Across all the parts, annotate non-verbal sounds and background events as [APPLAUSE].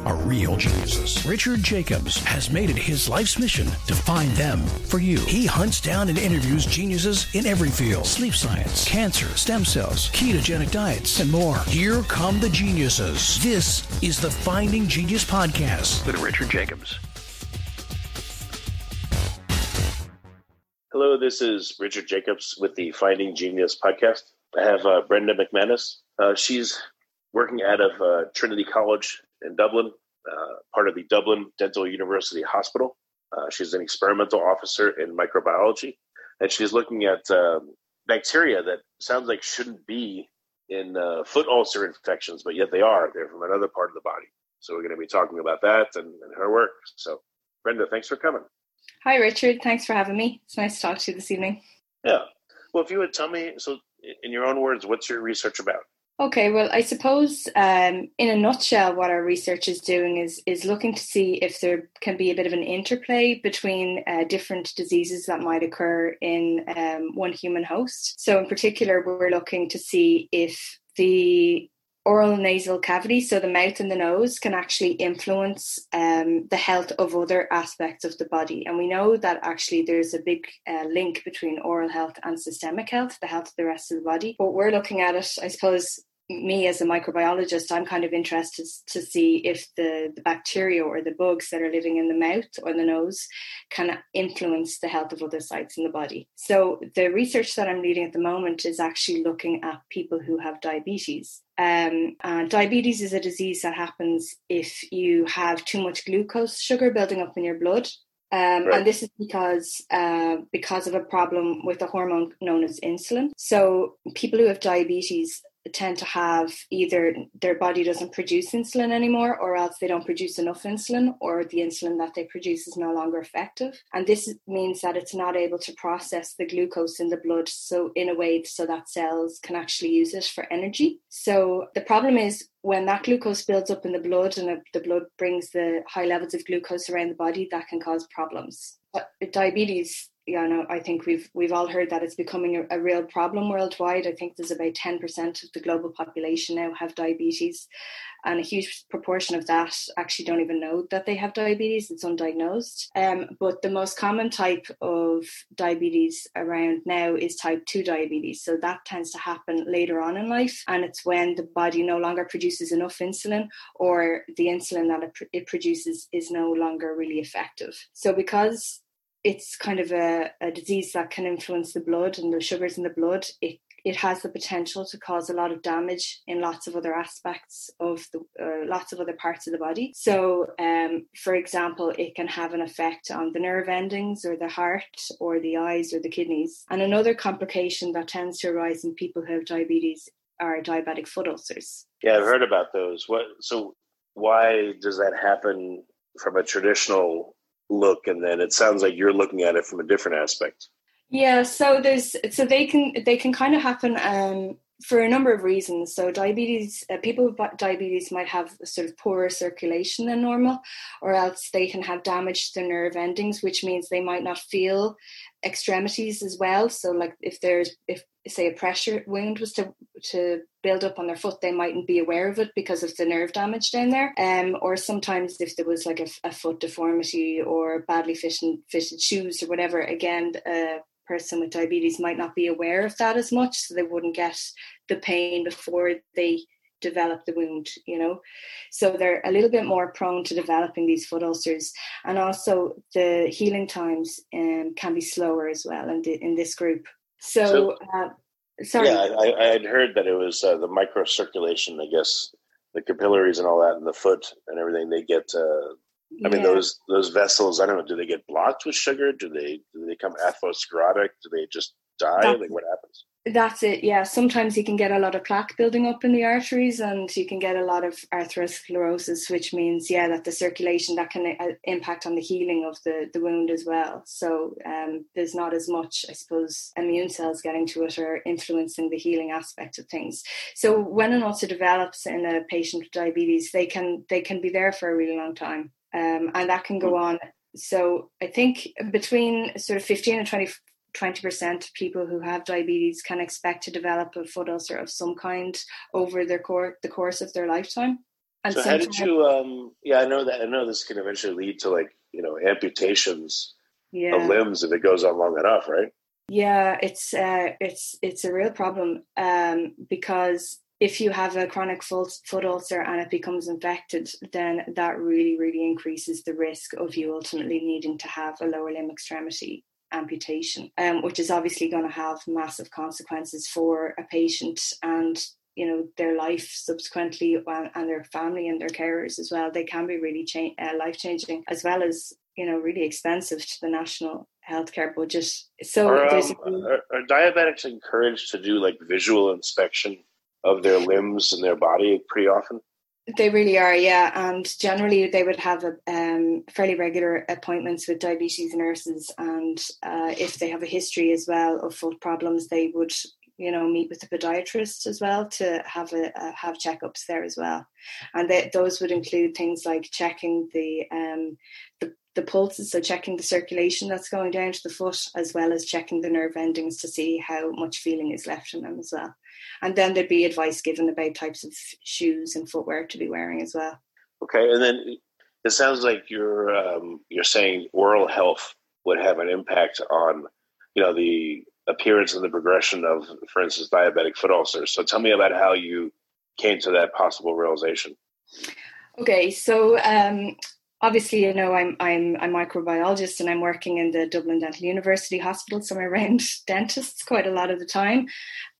are real geniuses. Richard Jacobs has made it his life's mission to find them for you. He hunts down and interviews geniuses in every field sleep science, cancer, stem cells, ketogenic diets, and more. Here come the geniuses. This is the Finding Genius Podcast with Richard Jacobs. Hello, this is Richard Jacobs with the Finding Genius Podcast. I have uh, Brenda McManus. Uh, she's working out of uh, Trinity College in Dublin, uh, part of the Dublin Dental University Hospital. Uh, she's an experimental officer in microbiology, and she's looking at um, bacteria that sounds like shouldn't be in uh, foot ulcer infections, but yet they are. They're from another part of the body. So we're going to be talking about that and, and her work. So, Brenda, thanks for coming. Hi, Richard. Thanks for having me. It's nice to talk to you this evening. Yeah. Well, if you would tell me, so in your own words, what's your research about? Okay, well, I suppose um, in a nutshell, what our research is doing is is looking to see if there can be a bit of an interplay between uh, different diseases that might occur in um, one human host. So, in particular, we're looking to see if the oral nasal cavity, so the mouth and the nose, can actually influence um, the health of other aspects of the body. And we know that actually there's a big uh, link between oral health and systemic health, the health of the rest of the body. But we're looking at it, I suppose, me as a microbiologist, I'm kind of interested to see if the, the bacteria or the bugs that are living in the mouth or the nose can influence the health of other sites in the body. So the research that I'm leading at the moment is actually looking at people who have diabetes. Um, uh, diabetes is a disease that happens if you have too much glucose sugar building up in your blood um, right. And this is because uh, because of a problem with a hormone known as insulin. So people who have diabetes tend to have either their body doesn't produce insulin anymore or else they don't produce enough insulin or the insulin that they produce is no longer effective. And this means that it's not able to process the glucose in the blood so in a way so that cells can actually use it for energy. So the problem is when that glucose builds up in the blood and the blood brings the high levels of glucose around the body that can cause problems. But diabetes yeah, no, I think we've we've all heard that it's becoming a, a real problem worldwide. I think there's about ten percent of the global population now have diabetes, and a huge proportion of that actually don't even know that they have diabetes. It's undiagnosed. Um, but the most common type of diabetes around now is type two diabetes. So that tends to happen later on in life, and it's when the body no longer produces enough insulin, or the insulin that it, it produces is no longer really effective. So because it's kind of a, a disease that can influence the blood and the sugars in the blood. It it has the potential to cause a lot of damage in lots of other aspects of the uh, lots of other parts of the body. So, um, for example, it can have an effect on the nerve endings or the heart or the eyes or the kidneys. And another complication that tends to arise in people who have diabetes are diabetic foot ulcers. Yeah, I've heard about those. What so why does that happen from a traditional look and then it sounds like you're looking at it from a different aspect yeah so there's so they can they can kind of happen um for a number of reasons. So, diabetes, uh, people with diabetes might have sort of poorer circulation than normal, or else they can have damage to their nerve endings, which means they might not feel extremities as well. So, like if there's, if say a pressure wound was to to build up on their foot, they mightn't be aware of it because of the nerve damage down there. Um, or sometimes if there was like a, a foot deformity or badly fitted, fitted shoes or whatever, again, uh, person with diabetes might not be aware of that as much, so they wouldn't get the pain before they develop the wound, you know. So they're a little bit more prone to developing these foot ulcers, and also the healing times um, can be slower as well in, the, in this group. So, so uh, sorry. Yeah, I, I, had heard that it was uh, the microcirculation, I guess, the capillaries and all that, and the foot and everything. They get uh, I mean, those those vessels. I don't know. Do they get blocked with sugar? Do they do they become atherosclerotic? Do they just die? That's, like what happens? That's it. Yeah. Sometimes you can get a lot of plaque building up in the arteries, and you can get a lot of atherosclerosis, which means yeah that the circulation that can uh, impact on the healing of the the wound as well. So um, there's not as much, I suppose, immune cells getting to it or influencing the healing aspect of things. So when an ulcer develops in a patient with diabetes, they can they can be there for a really long time, um, and that can go hmm. on. So I think between sort of 15 and 20 20% of people who have diabetes can expect to develop a foot ulcer of some kind over their cor- the course of their lifetime. And so how did you um yeah I know that I know this can eventually lead to like you know amputations yeah. of limbs if it goes on long enough right yeah it's uh it's it's a real problem um because if you have a chronic foot, foot ulcer and it becomes infected, then that really, really increases the risk of you ultimately needing to have a lower limb extremity amputation, um, which is obviously going to have massive consequences for a patient and you know their life subsequently and their family and their carers as well. They can be really cha- uh, life changing as well as you know really expensive to the national healthcare budget. So are, um, are, are diabetics encouraged to do like visual inspection of their limbs and their body pretty often? They really are, yeah. And generally, they would have a, um, fairly regular appointments with diabetes nurses. And uh, if they have a history as well of foot problems, they would, you know, meet with the podiatrist as well to have a, uh, have checkups there as well. And they, those would include things like checking the um, the the pulses, so checking the circulation that's going down to the foot, as well as checking the nerve endings to see how much feeling is left in them as well and then there'd be advice given about types of shoes and footwear to be wearing as well. Okay, and then it sounds like you're um, you're saying oral health would have an impact on you know the appearance and the progression of, for instance, diabetic foot ulcers. So tell me about how you came to that possible realization. Okay, so um, obviously, you know, I'm I'm a microbiologist and I'm working in the Dublin Dental University Hospital, so I'm around [LAUGHS] dentists quite a lot of the time.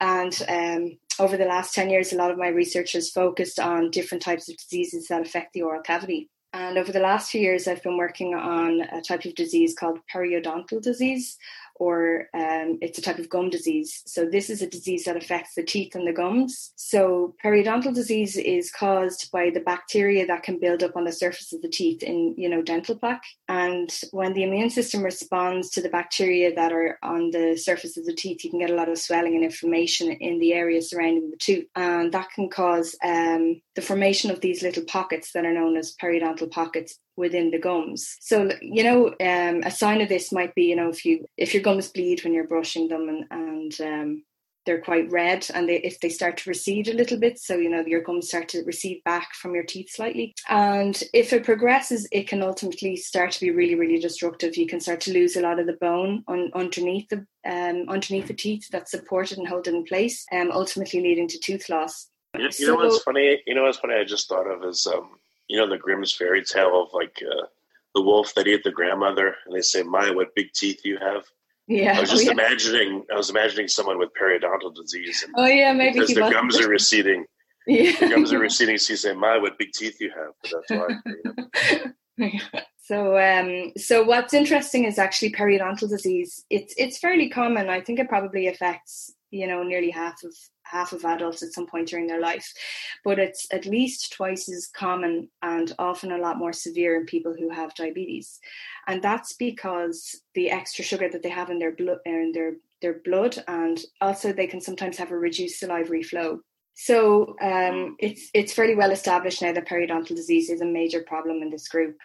And um, over the last ten years, a lot of my research has focused on different types of diseases that affect the oral cavity. And over the last few years, I've been working on a type of disease called periodontal disease, or um, it's a type of gum disease. So this is a disease that affects the teeth and the gums. So periodontal disease is caused by the bacteria that can build up on the surface of the teeth in, you know, dental plaque. And when the immune system responds to the bacteria that are on the surface of the teeth, you can get a lot of swelling and inflammation in the area surrounding the tooth. And that can cause um, the formation of these little pockets that are known as periodontal pockets within the gums. So you know, um, a sign of this might be you know if you if your gums bleed when you're brushing them and and um, they're quite red and they, if they start to recede a little bit so you know your gums start to recede back from your teeth slightly. And if it progresses it can ultimately start to be really really destructive. You can start to lose a lot of the bone on, underneath the um, underneath the teeth that's supported and held in place um, ultimately leading to tooth loss. You, you so, know what's funny? You know what's funny? I just thought of is um, you know the Grimm's fairy tale of like uh, the wolf that ate the grandmother, and they say, "My, what big teeth you have." Yeah, I was just oh, yeah. imagining. I was imagining someone with periodontal disease. And oh yeah, maybe because the gums are receding. [LAUGHS] Yeah, the gums are receding. So you say, "My, what big teeth you have." But that's why. You know. [LAUGHS] So, um, so what's interesting is actually periodontal disease. It's it's fairly common. I think it probably affects you know nearly half of half of adults at some point during their life. But it's at least twice as common and often a lot more severe in people who have diabetes. And that's because the extra sugar that they have in their blood in their their blood and also they can sometimes have a reduced salivary flow. So um, it's it's fairly well established now that periodontal disease is a major problem in this group.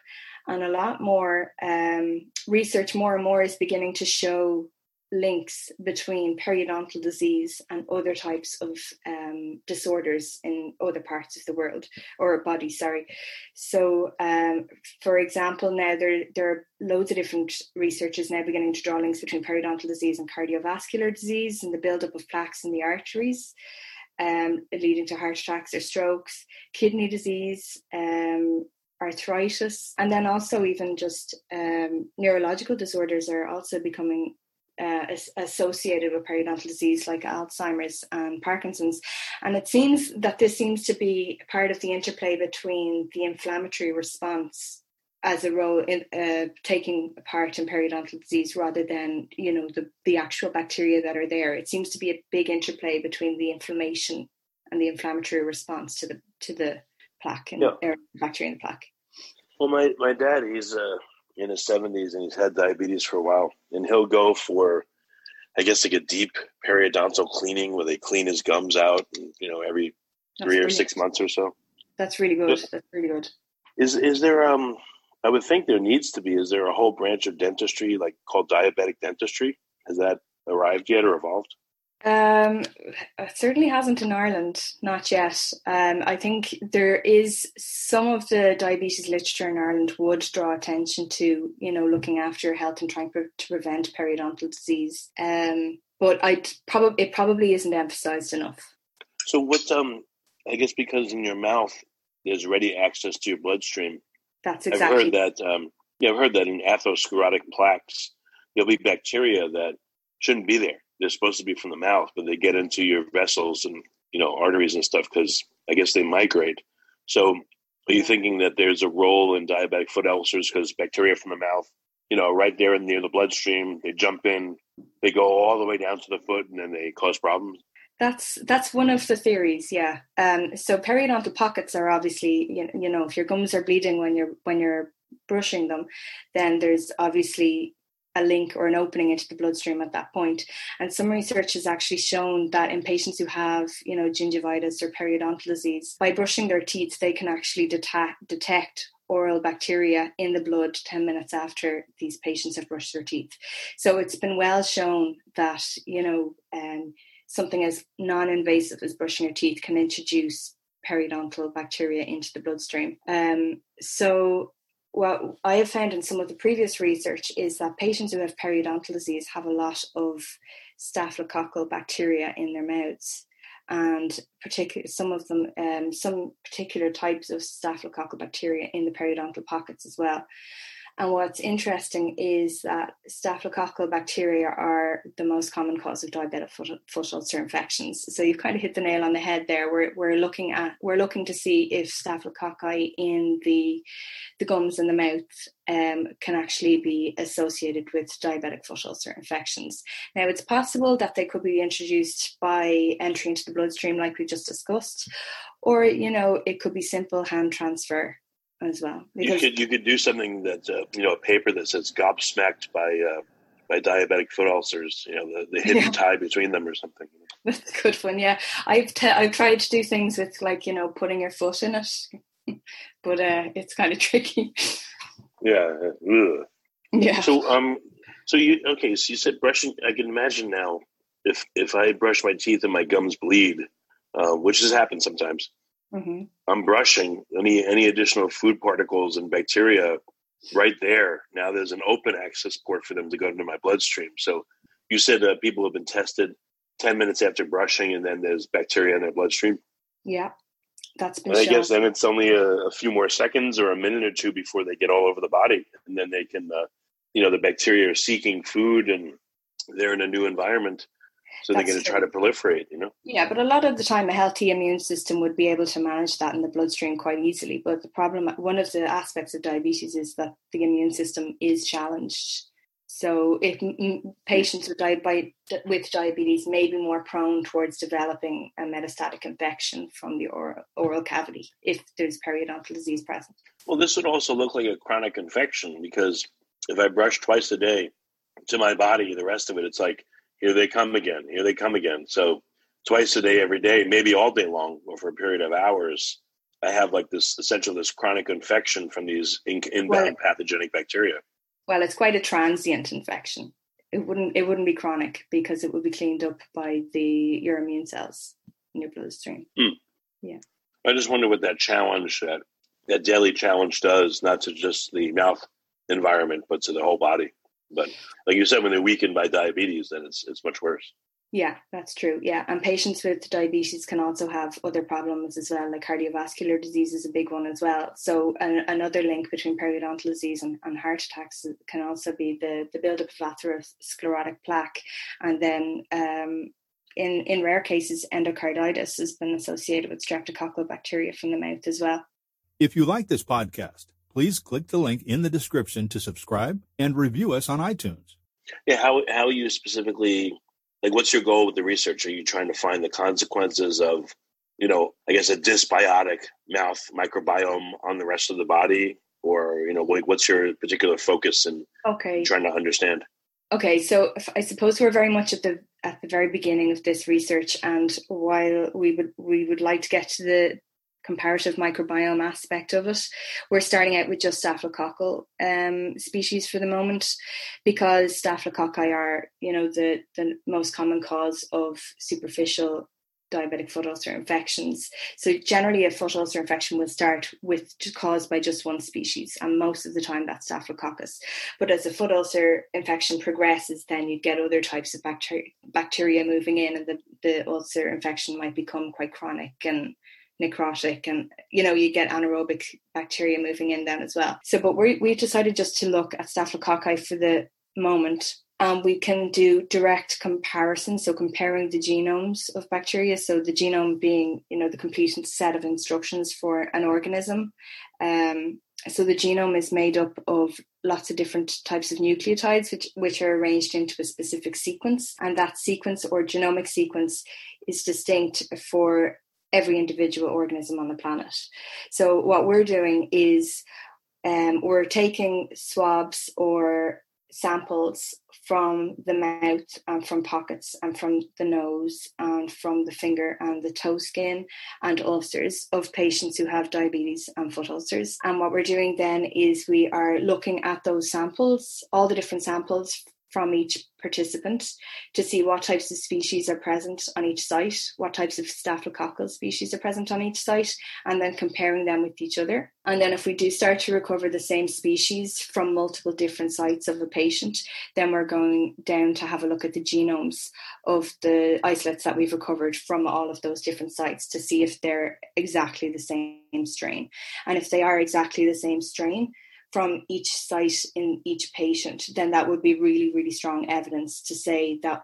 And a lot more um, research more and more is beginning to show links between periodontal disease and other types of um, disorders in other parts of the world or body sorry. So um, for example now there, there are loads of different researchers now beginning to draw links between periodontal disease and cardiovascular disease and the buildup of plaques in the arteries um, leading to heart attacks or strokes kidney disease um, arthritis and then also even just um, neurological disorders are also becoming uh, associated with periodontal disease like Alzheimer's and Parkinson's. And it seems that this seems to be part of the interplay between the inflammatory response as a role in uh, taking part in periodontal disease rather than you know the the actual bacteria that are there. It seems to be a big interplay between the inflammation and the inflammatory response to the to the plaque and yeah. bacteria in the plaque. Well, my my dad, he's uh, in his seventies and he's had diabetes for a while, and he'll go for, I guess, like a deep periodontal cleaning where they clean his gums out, and, you know, every That's three or six months or so. That's really good. That's really good. Is is there um I would think there needs to be. Is there a whole branch of dentistry like called diabetic dentistry? Has that arrived yet or evolved? Um, it certainly hasn't in Ireland, not yet. Um, I think there is some of the diabetes literature in Ireland would draw attention to, you know, looking after your health and trying to prevent periodontal disease. Um, but I probably it probably isn't emphasized enough. So what? Um, I guess because in your mouth there's ready access to your bloodstream. That's exactly. I've heard that. Um, yeah, I've heard that in atherosclerotic plaques, there'll be bacteria that shouldn't be there. They're supposed to be from the mouth, but they get into your vessels and you know arteries and stuff because I guess they migrate. So, are you thinking that there's a role in diabetic foot ulcers because bacteria from the mouth, you know, right there and near the bloodstream, they jump in, they go all the way down to the foot, and then they cause problems? That's that's one of the theories, yeah. Um, so periodontal pockets are obviously, you, you know, if your gums are bleeding when you're when you're brushing them, then there's obviously a link or an opening into the bloodstream at that point. And some research has actually shown that in patients who have, you know, gingivitis or periodontal disease, by brushing their teeth, they can actually detect, detect oral bacteria in the blood 10 minutes after these patients have brushed their teeth. So it's been well shown that, you know, um, something as non-invasive as brushing your teeth can introduce periodontal bacteria into the bloodstream. Um, so what I have found in some of the previous research is that patients who have periodontal disease have a lot of staphylococcal bacteria in their mouths. And particular some of them um, some particular types of staphylococcal bacteria in the periodontal pockets as well and what's interesting is that staphylococcal bacteria are the most common cause of diabetic foot, foot ulcer infections. So you've kind of hit the nail on the head there. We're, we're looking at we're looking to see if staphylococci in the the gums and the mouth um, can actually be associated with diabetic foot ulcer infections. Now it's possible that they could be introduced by entry into the bloodstream, like we just discussed, or you know it could be simple hand transfer as well. You could you could do something that uh, you know a paper that says gobsmacked by uh, by diabetic foot ulcers. You know the, the hidden yeah. tie between them or something. [LAUGHS] That's a good one. Yeah, I've t- I've tried to do things with like you know putting your foot in it, [LAUGHS] but uh, it's kind of tricky. Yeah. Ugh. Yeah. So um, so you okay? So you said brushing. I can imagine now if if I brush my teeth and my gums bleed, uh, which has happened sometimes. Mm-hmm. I'm brushing any any additional food particles and bacteria right there. Now there's an open access port for them to go into my bloodstream. So you said that people have been tested 10 minutes after brushing and then there's bacteria in their bloodstream. Yeah. That's been I guess then it's only a, a, few more seconds or a minute or two before they get all over the body. And then they can, uh, you know, the bacteria are seeking food and they're in a new environment so they're going to try to proliferate, you know? Yeah, but a lot of the time, a healthy immune system would be able to manage that in the bloodstream quite easily. But the problem, one of the aspects of diabetes is that the immune system is challenged. So, if patients with, di- with diabetes may be more prone towards developing a metastatic infection from the oral, oral cavity if there's periodontal disease present. Well, this would also look like a chronic infection because if I brush twice a day to my body, the rest of it, it's like here they come again, here they come again. So twice a day, every day, maybe all day long, or for a period of hours, I have like this essential this chronic infection from these in, inbound well, pathogenic bacteria. Well, it's quite a transient infection. It wouldn't it wouldn't be chronic because it would be cleaned up by the your immune cells in your bloodstream. Hmm. Yeah. I just wonder what that challenge that that daily challenge does, not to just the mouth environment, but to the whole body. But like you said, when they're weakened by diabetes, then it's it's much worse. Yeah, that's true. Yeah, and patients with diabetes can also have other problems as well, like cardiovascular disease is a big one as well. So an, another link between periodontal disease and, and heart attacks can also be the the buildup of atherosclerotic plaque, and then um, in in rare cases, endocarditis has been associated with streptococcal bacteria from the mouth as well. If you like this podcast please click the link in the description to subscribe and review us on iTunes. Yeah, how how are you specifically like what's your goal with the research? Are you trying to find the consequences of, you know, I guess a dysbiotic mouth microbiome on the rest of the body? Or, you know, what's your particular focus and okay. trying to understand? Okay, so I suppose we're very much at the at the very beginning of this research, and while we would we would like to get to the comparative microbiome aspect of it. We're starting out with just staphylococcal um, species for the moment because staphylococci are, you know, the, the most common cause of superficial diabetic foot ulcer infections. So generally a foot ulcer infection will start with caused by just one species and most of the time that's staphylococcus. But as a foot ulcer infection progresses then you get other types of bacteria bacteria moving in and the, the ulcer infection might become quite chronic and necrotic and you know you get anaerobic bacteria moving in then as well. So but we we decided just to look at staphylococci for the moment um, we can do direct comparison so comparing the genomes of bacteria. So the genome being you know the complete set of instructions for an organism. Um, so the genome is made up of lots of different types of nucleotides which, which are arranged into a specific sequence and that sequence or genomic sequence is distinct for every individual organism on the planet. So what we're doing is um, we're taking swabs or samples from the mouth and from pockets and from the nose and from the finger and the toe skin and ulcers of patients who have diabetes and foot ulcers. And what we're doing then is we are looking at those samples, all the different samples from each participant to see what types of species are present on each site, what types of staphylococcal species are present on each site, and then comparing them with each other. And then if we do start to recover the same species from multiple different sites of a patient, then we're going down to have a look at the genomes of the isolates that we've recovered from all of those different sites to see if they're exactly the same strain. And if they are exactly the same strain, from each site in each patient, then that would be really, really strong evidence to say that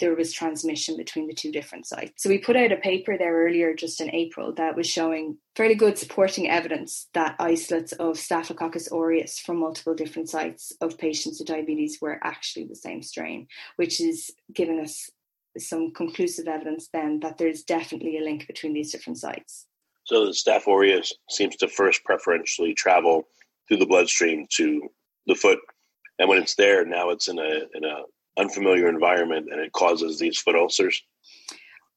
there was transmission between the two different sites. So we put out a paper there earlier, just in April, that was showing fairly good supporting evidence that isolates of Staphylococcus aureus from multiple different sites of patients with diabetes were actually the same strain, which is giving us some conclusive evidence then that there's definitely a link between these different sites. So the Staph aureus seems to first preferentially travel through the bloodstream to the foot. And when it's there, now it's in a in a unfamiliar environment, and it causes these foot ulcers.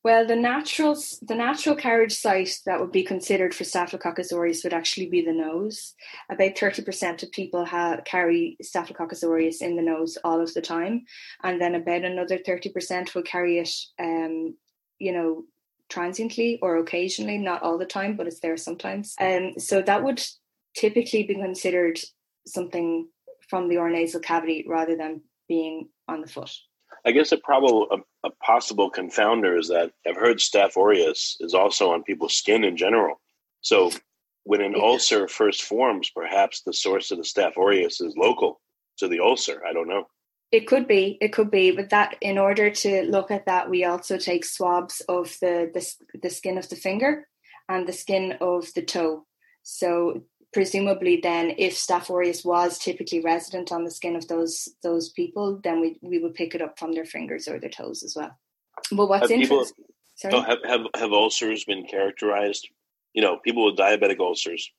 Well, the natural the natural carriage site that would be considered for Staphylococcus aureus would actually be the nose. About thirty percent of people have, carry Staphylococcus aureus in the nose all of the time, and then about another thirty percent will carry it, um, you know, transiently or occasionally, not all the time, but it's there sometimes. Um, so that would typically be considered something from the oronasal cavity rather than being on the foot. I guess a probable a, a possible confounder is that I've heard Staph aureus is also on people's skin in general. So when an yeah. ulcer first forms, perhaps the source of the Staph aureus is local to the ulcer. I don't know. It could be, it could be, but that in order to look at that, we also take swabs of the the, the skin of the finger and the skin of the toe. So presumably then if staph aureus was typically resident on the skin of those those people then we, we would pick it up from their fingers or their toes as well. But what's have interesting people, oh, have, have have ulcers been characterized? You know people with diabetic ulcers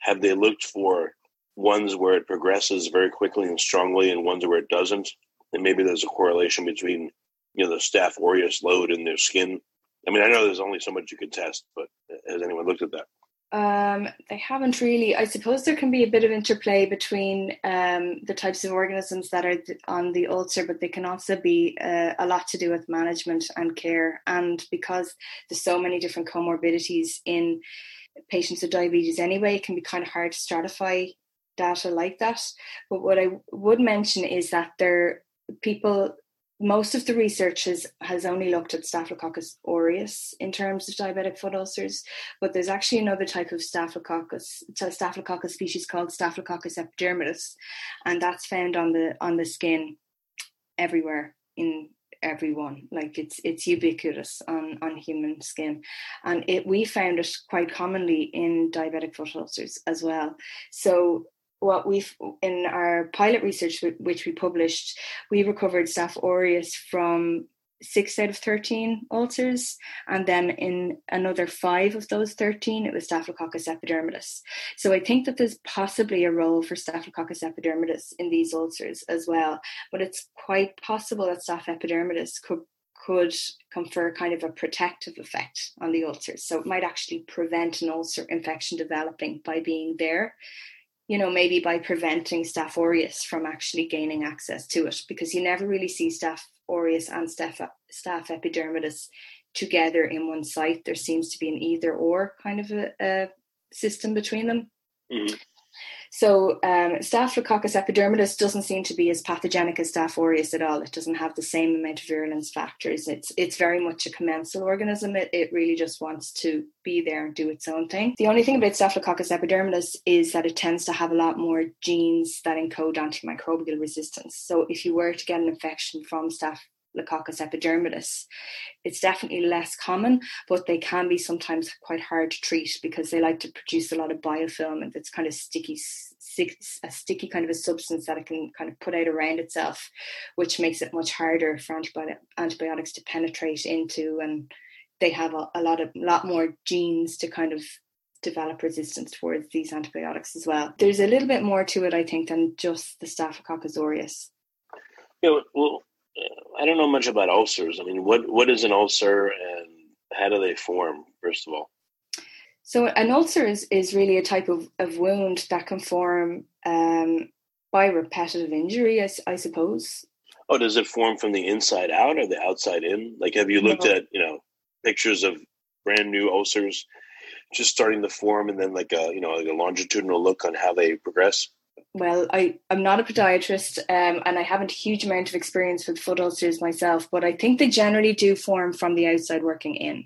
have they looked for ones where it progresses very quickly and strongly and ones where it doesn't? And maybe there's a correlation between you know the staph aureus load in their skin. I mean i know there's only so much you can test but has anyone looked at that um, they haven't really. I suppose there can be a bit of interplay between um, the types of organisms that are on the ulcer, but they can also be uh, a lot to do with management and care. And because there's so many different comorbidities in patients with diabetes anyway, it can be kind of hard to stratify data like that. But what I would mention is that there people most of the research has, has only looked at Staphylococcus aureus in terms of diabetic foot ulcers, but there's actually another type of Staphylococcus, Staphylococcus species called Staphylococcus epidermidis, and that's found on the on the skin everywhere in everyone. Like it's it's ubiquitous on on human skin. And it we found it quite commonly in diabetic foot ulcers as well. So what we've in our pilot research which we published we recovered staph aureus from six out of 13 ulcers. And then in another five of those 13, it was Staphylococcus epidermidis. So I think that there's possibly a role for Staphylococcus epidermidis in these ulcers as well. But it's quite possible that Staph epidermidis could could confer kind of a protective effect on the ulcers. So it might actually prevent an ulcer infection developing by being there you know, maybe by preventing Staph aureus from actually gaining access to it, because you never really see Staph aureus and Staph, Staph epidermidis together in one site. There seems to be an either or kind of a, a system between them. Mm-hmm. So um, Staphylococcus epidermidis doesn't seem to be as pathogenic as Staph aureus at all. It doesn't have the same amount of virulence factors. It's it's very much a commensal organism. It, it really just wants to be there and do its own thing. The only thing about Staphylococcus epidermidis is that it tends to have a lot more genes that encode antimicrobial resistance. So if you were to get an infection from Staph Staphylococcus epidermidis. It's definitely less common, but they can be sometimes quite hard to treat because they like to produce a lot of biofilm and it's kind of sticky, a sticky kind of a substance that it can kind of put out around itself, which makes it much harder for antibiotics to penetrate into. And they have a, a lot of lot more genes to kind of develop resistance towards these antibiotics as well. There's a little bit more to it, I think, than just the Staphylococcus aureus. Yeah, well, I don't know much about ulcers. I mean, what what is an ulcer, and how do they form? First of all, so an ulcer is is really a type of, of wound that can form um, by repetitive injury, I, I, suppose. Oh, does it form from the inside out or the outside in? Like, have you looked no. at you know pictures of brand new ulcers just starting to form, and then like a you know like a longitudinal look on how they progress? Well, I, I'm not a podiatrist um, and I haven't a huge amount of experience with foot ulcers myself, but I think they generally do form from the outside working in.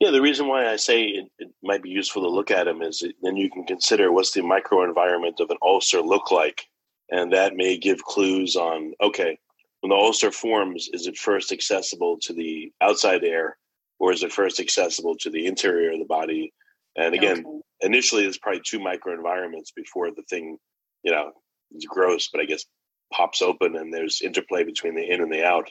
Yeah, the reason why I say it, it might be useful to look at them is it, then you can consider what's the microenvironment of an ulcer look like. And that may give clues on, okay, when the ulcer forms, is it first accessible to the outside air or is it first accessible to the interior of the body? And again, okay. initially, there's probably two microenvironments before the thing you know, it's gross, but I guess pops open and there's interplay between the in and the out.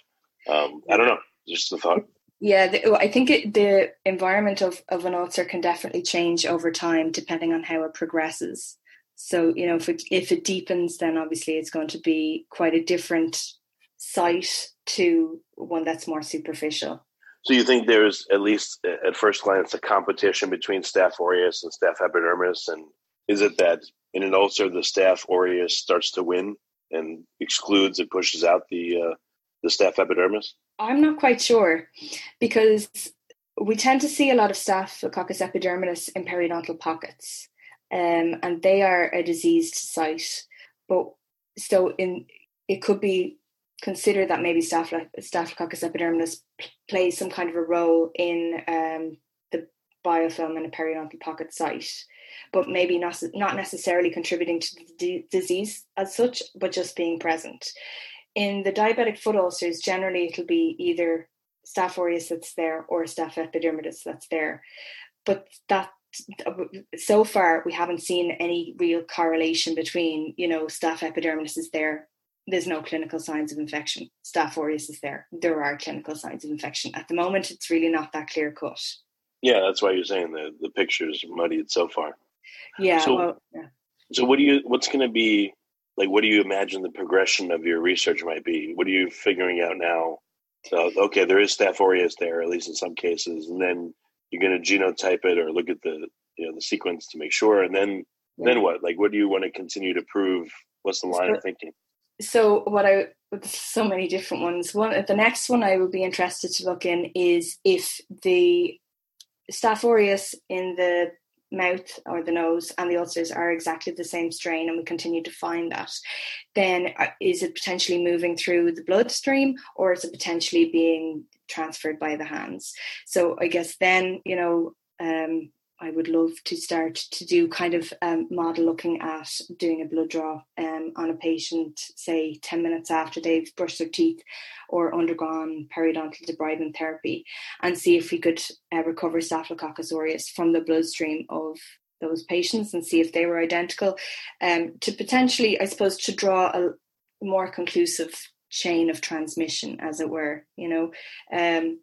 Um, I don't know, just a thought. Yeah, the, I think it, the environment of, of an ulcer can definitely change over time depending on how it progresses. So, you know, if it, if it deepens, then obviously it's going to be quite a different site to one that's more superficial. So you think there's at least at first glance a competition between Staph aureus and Staph epidermidis, and is it that in an ulcer, the Staph aureus starts to win and excludes and pushes out the uh, the Staph epidermis? I'm not quite sure because we tend to see a lot of Staphylococcus epidermidis in periodontal pockets, um, and they are a diseased site. But so in it could be considered that maybe Staphylococcus epidermidis plays some kind of a role in um, the biofilm in a periodontal pocket site but maybe not not necessarily contributing to the d- disease as such, but just being present. In the diabetic foot ulcers, generally it'll be either staph aureus that's there or staph epidermidis that's there, but that so far we haven't seen any real correlation between you know staph epidermidis is there. There's no clinical signs of infection. Staph aureus is there. There are clinical signs of infection. At the moment it's really not that clear cut yeah that's why you're saying the the picture's muddied so far yeah. So, well, yeah. so what do you? What's going to be like? What do you imagine the progression of your research might be? What are you figuring out now? So, okay, there is Staph aureus there, at least in some cases, and then you're going to genotype it or look at the you know the sequence to make sure, and then yeah. then what? Like, what do you want to continue to prove? What's the line so, of thinking? So, what I so many different ones. One, the next one I would be interested to look in is if the Staph aureus in the mouth or the nose and the ulcers are exactly the same strain and we continue to find that, then uh, is it potentially moving through the bloodstream or is it potentially being transferred by the hands? So I guess then, you know, um, I would love to start to do kind of um, model looking at doing a blood draw um, on a patient, say 10 minutes after they've brushed their teeth or undergone periodontal debridement therapy, and see if we could uh, recover Staphylococcus aureus from the bloodstream of those patients and see if they were identical um, to potentially, I suppose, to draw a more conclusive chain of transmission, as it were, you know. Um,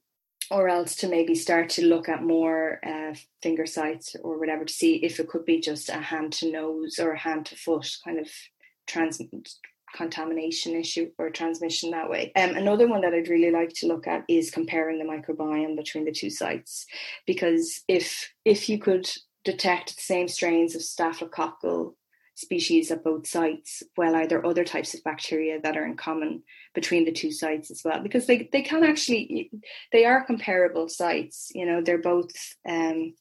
or else to maybe start to look at more uh, finger sites or whatever to see if it could be just a hand to nose or a hand to foot kind of trans contamination issue or transmission that way. Um, another one that I'd really like to look at is comparing the microbiome between the two sites, because if if you could detect the same strains of staphylococcal species at both sites, well, are there other types of bacteria that are in common between the two sites as well? Because they, they can actually, they are comparable sites. You know, they're both, um,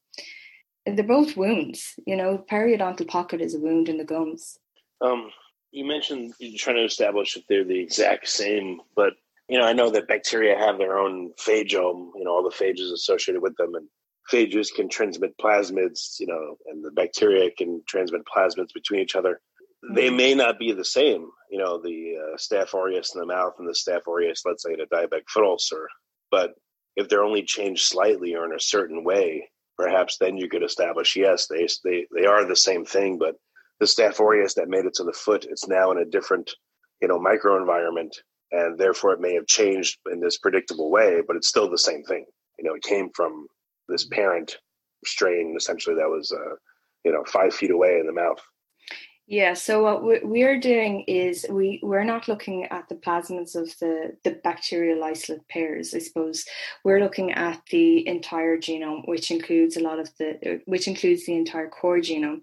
they're both wounds. You know, periodontal pocket is a wound in the gums. Um, you mentioned you're trying to establish if they're the exact same, but you know, I know that bacteria have their own phagome, you know, all the phages associated with them, and phages can transmit plasmids, you know, and the bacteria can transmit plasmids between each other. They mm-hmm. may not be the same, you know, the uh, staph aureus in the mouth and the staph aureus, let's say, in a diabetic foot ulcer. But if they're only changed slightly or in a certain way, perhaps then you could establish, yes, they they they are the same thing, but the staph aureus that made it to the foot, it's now in a different, you know, microenvironment, and therefore it may have changed in this predictable way, but it's still the same thing. You know, it came from this parent strain essentially that was uh, you know five feet away in the mouth. Yeah so what we're doing is we we're not looking at the plasmids of the the bacterial isolate pairs i suppose. We're looking at the entire genome which includes a lot of the which includes the entire core genome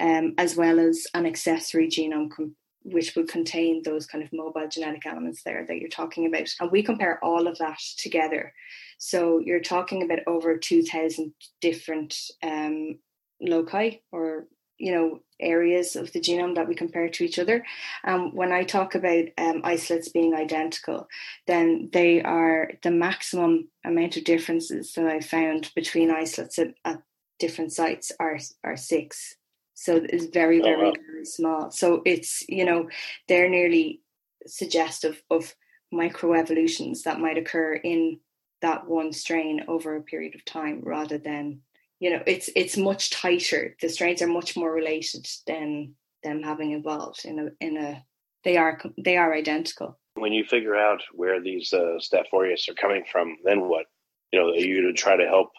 um, as well as an accessory genome com- which would contain those kind of mobile genetic elements there that you're talking about and we compare all of that together so you're talking about over 2,000 different um, loci or you know areas of the genome that we compare to each other. Um, when I talk about um, isolates being identical, then they are the maximum amount of differences that I found between isolates at, at different sites are are six. So it's very very oh, wow. very small. So it's you know they're nearly suggestive of microevolutions that might occur in that one strain over a period of time rather than you know it's it's much tighter the strains are much more related than them having evolved in a in a they are they are identical when you figure out where these uh, staph aureus are coming from then what you know are you to try to help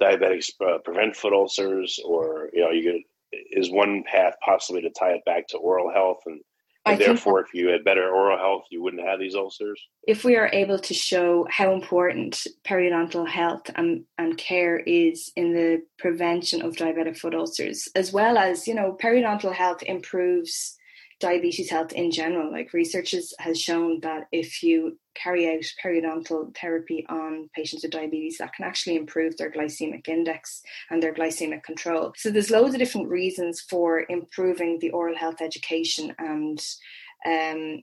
diabetics uh, prevent foot ulcers or you know you is one path possibly to tie it back to oral health and and therefore, if you had better oral health, you wouldn't have these ulcers. If we are able to show how important periodontal health and, and care is in the prevention of diabetic foot ulcers, as well as, you know, periodontal health improves diabetes health in general. Like research has shown that if you carry out periodontal therapy on patients with diabetes, that can actually improve their glycemic index and their glycemic control. So there's loads of different reasons for improving the oral health education and um,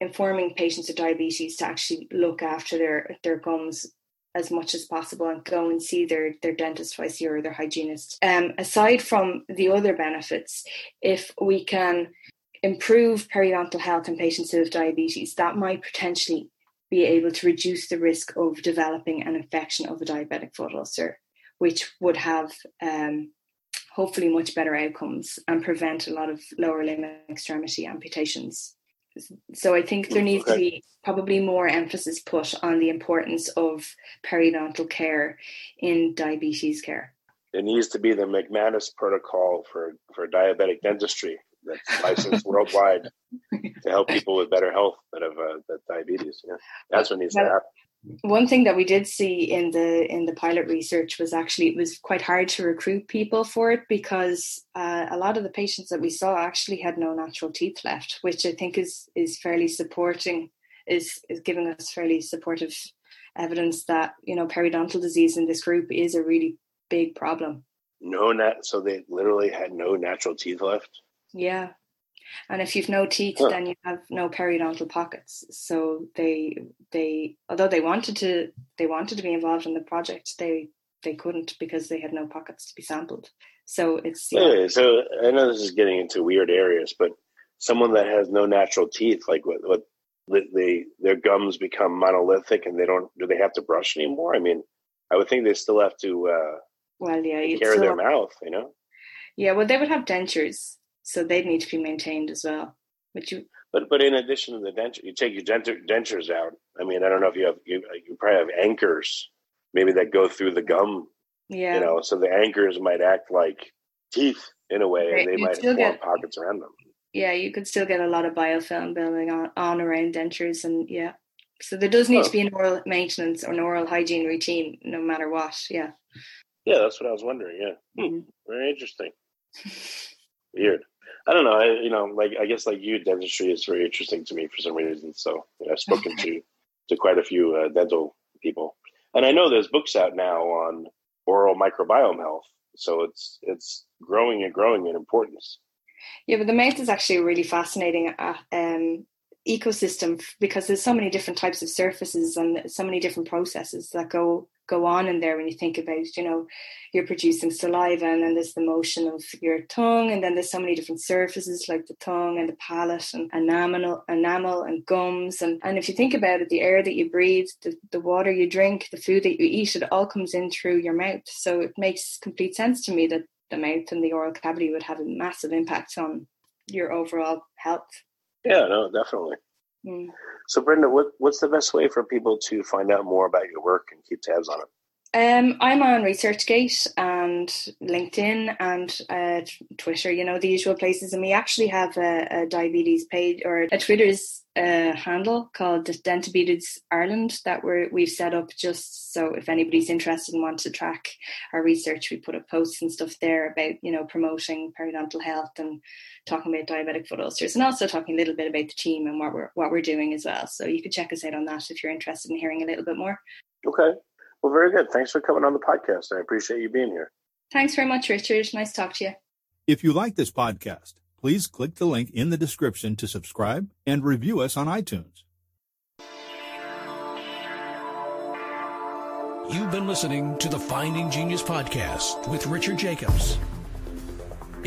informing patients with diabetes to actually look after their their gums as much as possible and go and see their their dentist twice a year or their hygienist. Um, aside from the other benefits, if we can improve periodontal health in patients who have diabetes, that might potentially be able to reduce the risk of developing an infection of a diabetic foot ulcer, which would have um, hopefully much better outcomes and prevent a lot of lower limb extremity amputations. So I think there needs okay. to be probably more emphasis put on the importance of periodontal care in diabetes care. It needs to be the McManus protocol for, for diabetic dentistry that's licensed worldwide [LAUGHS] to help people with better health that have uh, that diabetes. Yeah, that's what needs well, to happen. One thing that we did see in the in the pilot research was actually it was quite hard to recruit people for it because uh, a lot of the patients that we saw actually had no natural teeth left, which I think is is fairly supporting is is giving us fairly supportive evidence that you know periodontal disease in this group is a really big problem. No, nat- so they literally had no natural teeth left. Yeah. And if you've no teeth, huh. then you have no periodontal pockets. So they they although they wanted to they wanted to be involved in the project, they they couldn't because they had no pockets to be sampled. So it's yeah. yeah so I know this is getting into weird areas, but someone that has no natural teeth, like what, what they their gums become monolithic and they don't do they have to brush anymore? I mean, I would think they still have to. Uh, well, yeah, care of their mouth, you know. Yeah, well, they would have dentures, so they'd need to be maintained as well. But you, but but in addition to the denture, you take your dentures out. I mean, I don't know if you have you, you probably have anchors, maybe that go through the gum. Yeah, you know, so the anchors might act like teeth in a way, right. and they You'd might form get, pockets around them. Yeah, you could still get a lot of biofilm building on, on around dentures, and yeah, so there does need oh. to be an oral maintenance or an oral hygiene routine, no matter what. Yeah. Yeah, that's what I was wondering. Yeah, hmm. mm-hmm. very interesting. [LAUGHS] Weird. I don't know. I, you know, like I guess like you, dentistry is very interesting to me for some reason. So you know, I've spoken to [LAUGHS] to quite a few uh, dental people, and I know there's books out now on oral microbiome health. So it's it's growing and growing in importance. Yeah, but the mouth is actually really fascinating uh, um, ecosystem because there's so many different types of surfaces and so many different processes that go go on in there when you think about you know you're producing saliva and then there's the motion of your tongue and then there's so many different surfaces like the tongue and the palate and enamel enamel and gums. And and if you think about it the air that you breathe the, the water you drink the food that you eat it all comes in through your mouth. So it makes complete sense to me that the mouth and the oral cavity would have a massive impact on your overall health yeah, no, definitely. Mm. So, Brenda, what, what's the best way for people to find out more about your work and keep tabs on it? Um, I'm on ResearchGate and LinkedIn and uh, Twitter, you know, the usual places. And we actually have a, a diabetes page or a Twitter's uh, handle called Dentabetes Ireland that we're, we've set up just so if anybody's interested and wants to track our research, we put up posts and stuff there about, you know, promoting periodontal health and talking about diabetic foot ulcers and also talking a little bit about the team and what we're, what we're doing as well. So you could check us out on that if you're interested in hearing a little bit more. Okay. Well, very good. Thanks for coming on the podcast. I appreciate you being here. Thanks very much, Richard. Nice to talk to you. If you like this podcast, please click the link in the description to subscribe and review us on iTunes. You've been listening to the Finding Genius podcast with Richard Jacobs.